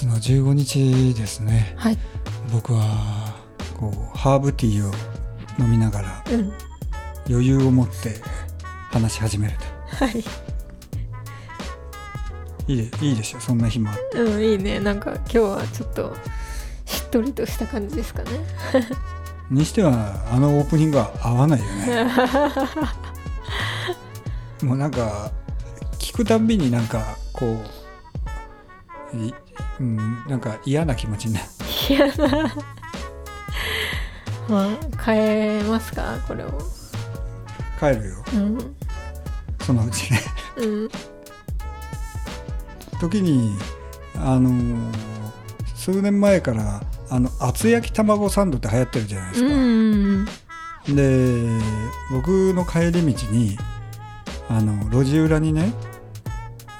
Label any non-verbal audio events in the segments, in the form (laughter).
今日は土曜日4月の15日ですねはい。僕はこうハーブティーを飲みながらうん。余裕を持って話し始めるはい。といいでいいでしょ？そんな日もあってうん、いいね。なんか今日はちょっとしっとりとした感じですかね。にしてはあのオープニングは合わないよね (laughs) もうなんか聞くたんびになんかこういうん、なんか嫌な気持ちになる嫌な。まあ、変えますか？これを。帰るようん。そのうちねうん。時にあのー数年前からあの厚焼き卵サンドって流行ってるじゃないですうか、ん。で僕の帰り道にあの路地裏にね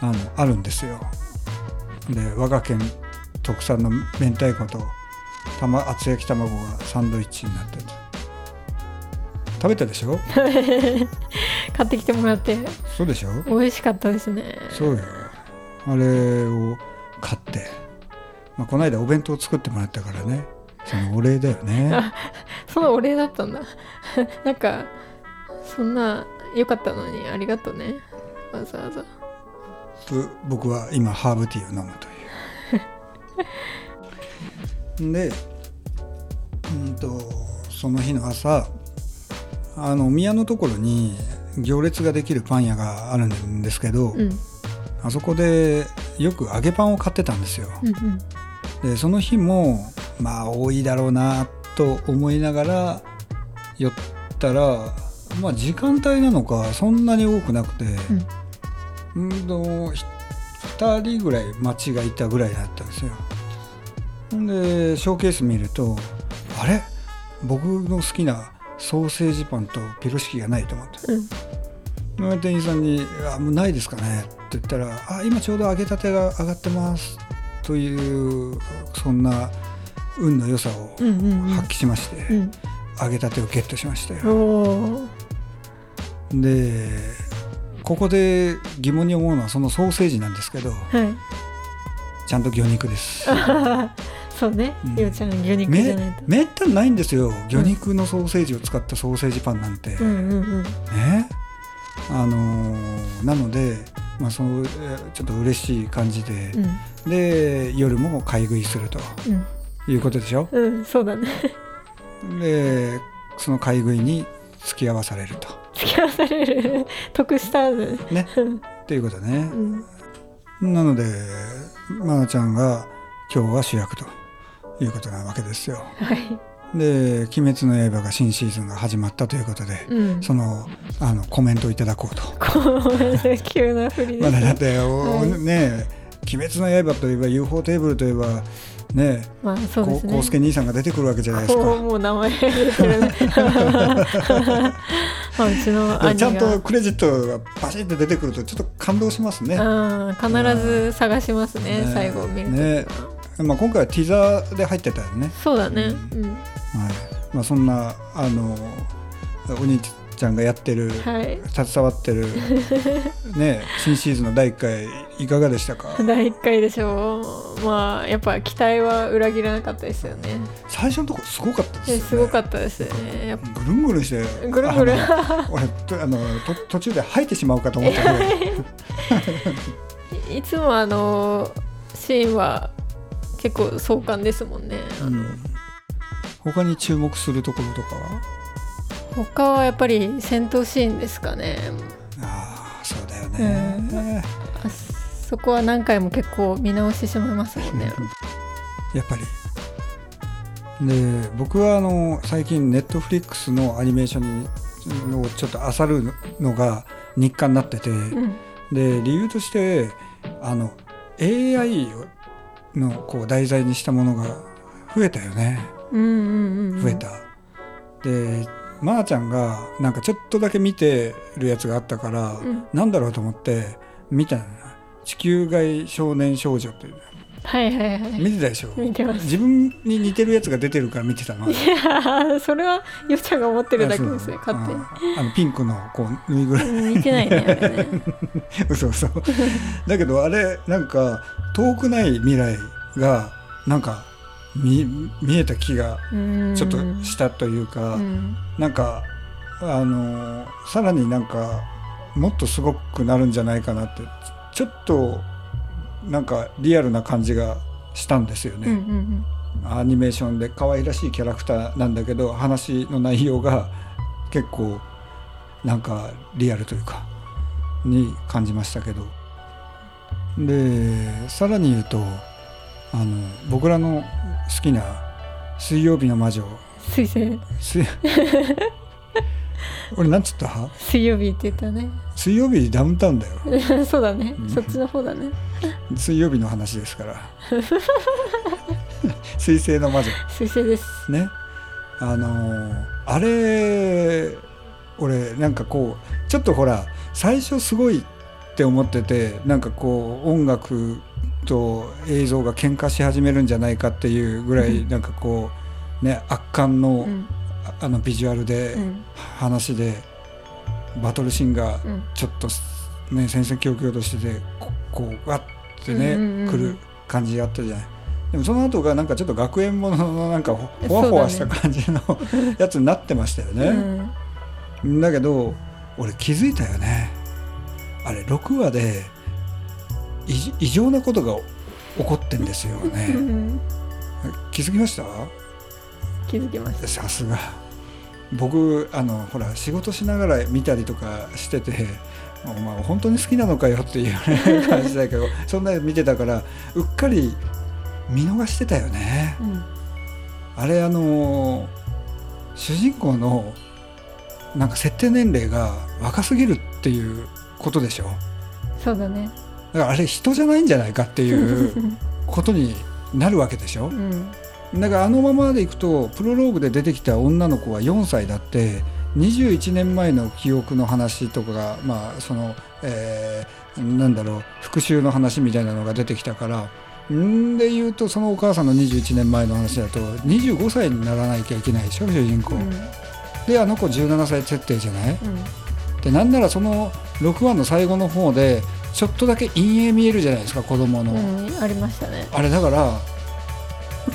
あのあるんですよで我が県特産の明太子とたま厚焼き卵がサンドイッチになってる食べたでしょ？(laughs) 買ってきてもらってそうでしょ？美味しかったですね。そうよあれを買って、まあ、この間お弁当作ってもらったからねそのお礼だよね (laughs) そのお礼だったんだ。(laughs) なんか、そんな良かったのにありがとうね。わざわざ。ぶ僕は今ハーブティーを飲むという (laughs) でうんとその日の朝あの宮のところに行列ができるパン屋があるんですけど、うん。あそこでよく揚げパンを買ってたんですようんうん。でその日もまあ多いだろうなと思いながら寄ったらまあ時間帯なのかそんなに多くなくて、うんとひ2人ぐらい待ちがいたぐらいだったんですよほんでショーケース見るとあれ？僕の好きなソーセージパンとピロシキがないと思ってうん。で店員さんに「あもうないですかね?」って言ったら「あ今ちょうど揚げたてが上がってます」というそんな運の良さをうんうんうん。発揮しまして、うん。揚げたてをゲットしましたよ。でここで疑問に思うのはそのソーセージなんですけどはい。ちゃんと魚肉です。(laughs) そうねう。んゆうちゃん魚肉じめゃないと。めったにないんですよ魚肉のソーセージを使ったソーセージパンなんて。うんうんうん。ねあのーなので、まあ、そうえーちょっと嬉しい感じで、うんで夜も買い食いするとうん。いうことでしょ？うん、そうだね。でその買い食いに付き合わされると付き合わされる。得したね。ねっていうことねう、ん。なので愛菜ちゃんが今日は主役ということなわけですよはい。で「鬼滅の刃」が新シーズンが始まったということで、うん。そのあのコメントをいただこうと (laughs) 急な振りまあです。だって、おはいねえ鬼滅の刃といえば UFO テーブルといえばねまあそうですね。こう介兄さんが出てくるわけじゃないですか。もう名前出てるね。(laughs) まあうちの。ちゃんとクレジットがバシッと出てくるとちょっと感動しますね。うん、必ず探しますね、ね最後見るねは、まあ今回はティザーで入ってたよね。そうだね、うんはい。まあそんなあのお兄ちゃんがやってる、はい。携わってる (laughs) ね新シーズンの第1回いかがでしたか？第1回でしょう。まあやっぱ期待は裏切らなかったですよね。最初のとこすごかったですよね。えすごかったですね。やっぱ。ぐるんぐるんしてぐるんぐる。ん俺とあのと途中で吐いてしまうかと思ったぐらいいつもあのシーンは結構壮観ですもんね、うん。他に注目するところとかは？他はやっぱり戦闘シーンですかね。ああそうだよね、あそこは何回も結構見直してしまいますもんね。(laughs) やっぱり。で僕はあの最近ネットフリックスのアニメーションをちょっと漁るのが日課になってて、うん。で理由としてあの AI のこう題材にしたものが増えたよね。うんうんうんうん。増えた、でまー、ちゃんがなんかちょっとだけ見てるやつがあったから、ん。なんだろうと思って見たのよ。地球外少年少女っていう。はいはいはい。見てたでしょ？見てます自分に似てるやつが出てるから見てたの。いやそれはよっちゃんが思ってるだけですよあそう。勝手に。ああのピンクのこうぬいぐるみうん似てないねね。(laughs) 嘘嘘。だけどあれなんか遠くない未来がなんか見見えた気がうん。ちょっとしたというか、うん。なんかあのさらになんかもっとすごくなるんじゃないかなってちょっとなんかリアルな感じがしたんですようんうね、ん。アニメーションで可愛らしいキャラクターなんだけど話の内容が結構なんかリアルというかに感じましたけど。でさらに言うとあの僕らの好きな「水曜日の魔女」水星。水 (laughs) 俺なんつった？水曜日って言ったね。水曜日ダウンタウンだよ。(laughs) そうだね。うん。そっちの方だね。水曜日の話ですから。(laughs) 水星の魔女。水星です。ね。あのーあれ俺なんかこうちょっとほら最初すごいって思っててなんかこう音楽と映像が喧嘩し始めるんじゃないかっていうぐらいなんかこうね圧巻のうん。あのビジュアルでうん。話でバトルシーンがうん。ちょっとね戦々恐々としててここうわってね、来る感じがあったじゃない。でもその後がなんかちょっと学園もののなんかほほわほわした感じの (laughs) やつになってましたようね、ん。だけど俺気づいたよね。あれ6話で異異常なことが起こってんですようねん。気づきました？気づきました。さすが。僕あのほら仕事しながら見たりとかしててお前本当に好きなのかよっていう、ね、感じだけど (laughs) そんなの見てたからうっかり見逃してたよね。うん。あれあの主人公のなんか設定年齢が若すぎるっていうことでしょ？そうだねだからあれ人じゃないんじゃないかっていう (laughs) ことになるわけでしょ。うん。だからあのままでいくとプロローグで出てきた女の子は4歳だって21年前の記憶の話とかがまあその、えーなんだろう復讐の話みたいなのが出てきたからんで言うとそのお母さんの21年前の話だと25歳にならなきゃいけないでしょ主人公、うん。であの子17歳設定じゃない？うん。でなんならその6話の最後の方でちょっとだけ陰影見えるじゃないですか子供の、うんありましたね。あれだから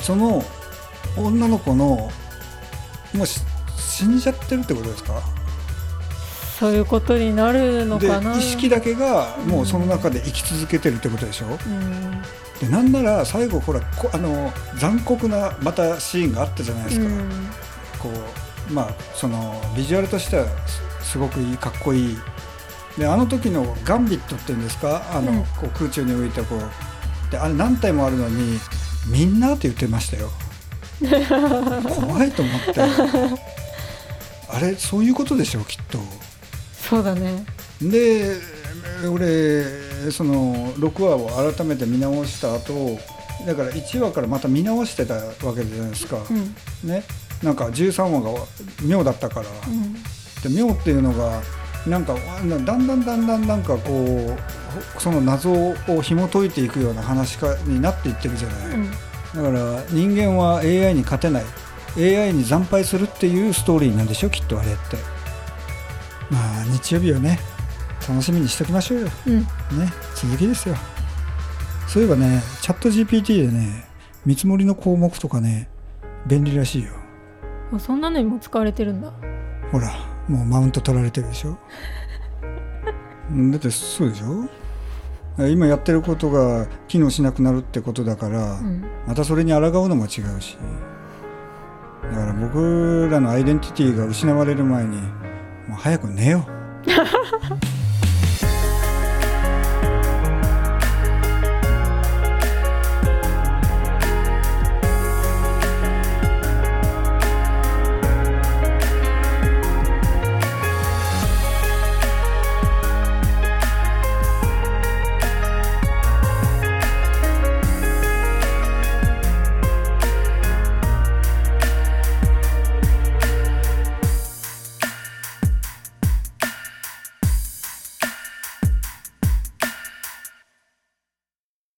その女の子のもうし死んじゃってるってことですか？そういうことになるのでかな。意識だけがもうその中で生き続けてるってことでしょ、うん。でなんなら最後ほらこあの残酷なまたシーンがあったじゃないですか、うん。こうまあそのビジュアルとしてはすすごくいいかっこいいであの時のガンビットっていうんですか？あの、うん。こう空中に浮いたこうであれ何体もあるのにみんなって言ってましたよ。(laughs) 怖いと思って。あれそういうことでしょうきっと。そうだね。で俺その6話を改めて見直した後だから1話からまた見直してたわけじゃないですか、うん。ね？なんか13話が妙だったから、うん。で妙っていうのがなんかだんだんだんだんなんかこうその謎を紐解いていくような話かになっていってるじゃない、うん。だから人間は AI に勝てない。AI に惨敗するっていうストーリーなんでしょきっとあれって。まあ日曜日をね楽しみにしときましょうよ。うん。ね続きですよ。そういえばねチャット GPT でね見積もりの項目とかね便利らしいよ。あそんなのにも使われてるんだ。ほらもうマウント取られてるでしょ？う (laughs) んだってそうでしょ？今やってることが機能しなくなるってことだから、うん。またそれに抗うのも違うし。だから僕らのアイデンティティが失われる前にもう早く寝よう (laughs)